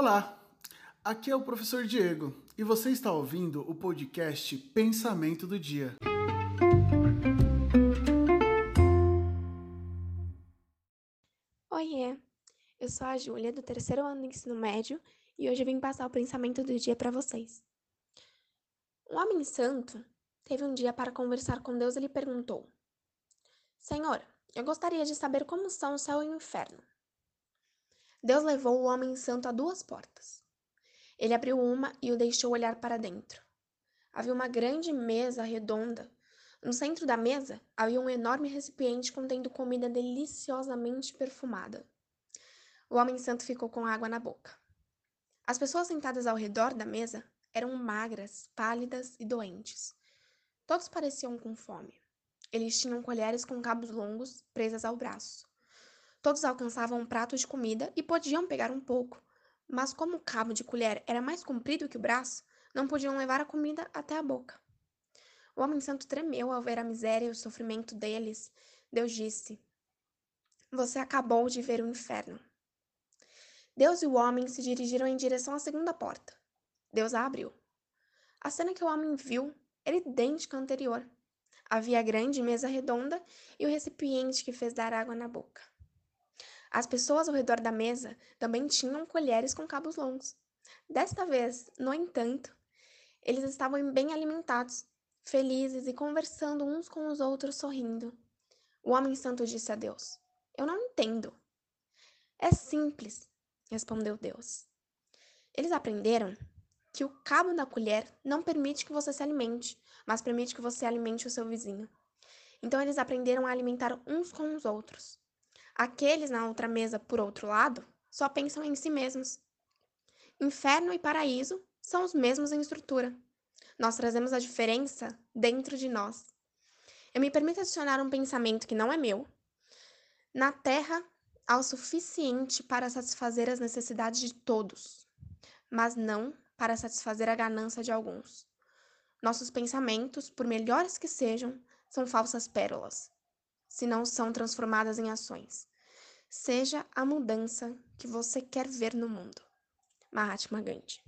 Olá, aqui é o professor Diego e você está ouvindo o podcast Pensamento do Dia. Oiê, eu sou a Júlia, do terceiro ano do ensino médio, e hoje vim passar o pensamento do dia para vocês. Um homem santo teve um dia para conversar com Deus e lhe perguntou: Senhor, eu gostaria de saber como são o céu e o inferno. Deus levou o homem santo a duas portas. Ele abriu uma e o deixou olhar para dentro. Havia uma grande mesa redonda. No centro da mesa havia um enorme recipiente contendo comida deliciosamente perfumada. O homem santo ficou com água na boca. As pessoas sentadas ao redor da mesa eram magras, pálidas e doentes. Todos pareciam com fome. Eles tinham colheres com cabos longos presas ao braço. Todos alcançavam um prato de comida e podiam pegar um pouco, mas como o cabo de colher era mais comprido que o braço, não podiam levar a comida até a boca. O homem santo tremeu ao ver a miséria e o sofrimento deles. Deus disse: Você acabou de ver o inferno. Deus e o homem se dirigiram em direção à segunda porta. Deus a abriu. A cena que o homem viu era idêntica à anterior. Havia a grande mesa redonda e o recipiente que fez dar água na boca. As pessoas ao redor da mesa também tinham colheres com cabos longos. Desta vez, no entanto, eles estavam bem alimentados, felizes e conversando uns com os outros sorrindo. O homem santo disse a Deus: Eu não entendo. É simples, respondeu Deus. Eles aprenderam que o cabo da colher não permite que você se alimente, mas permite que você alimente o seu vizinho. Então eles aprenderam a alimentar uns com os outros. Aqueles na outra mesa, por outro lado, só pensam em si mesmos. Inferno e paraíso são os mesmos em estrutura. Nós trazemos a diferença dentro de nós. Eu me permito adicionar um pensamento que não é meu. Na Terra, há o suficiente para satisfazer as necessidades de todos, mas não para satisfazer a ganância de alguns. Nossos pensamentos, por melhores que sejam, são falsas pérolas, se não são transformadas em ações. Seja a mudança que você quer ver no mundo. Mahatma Gandhi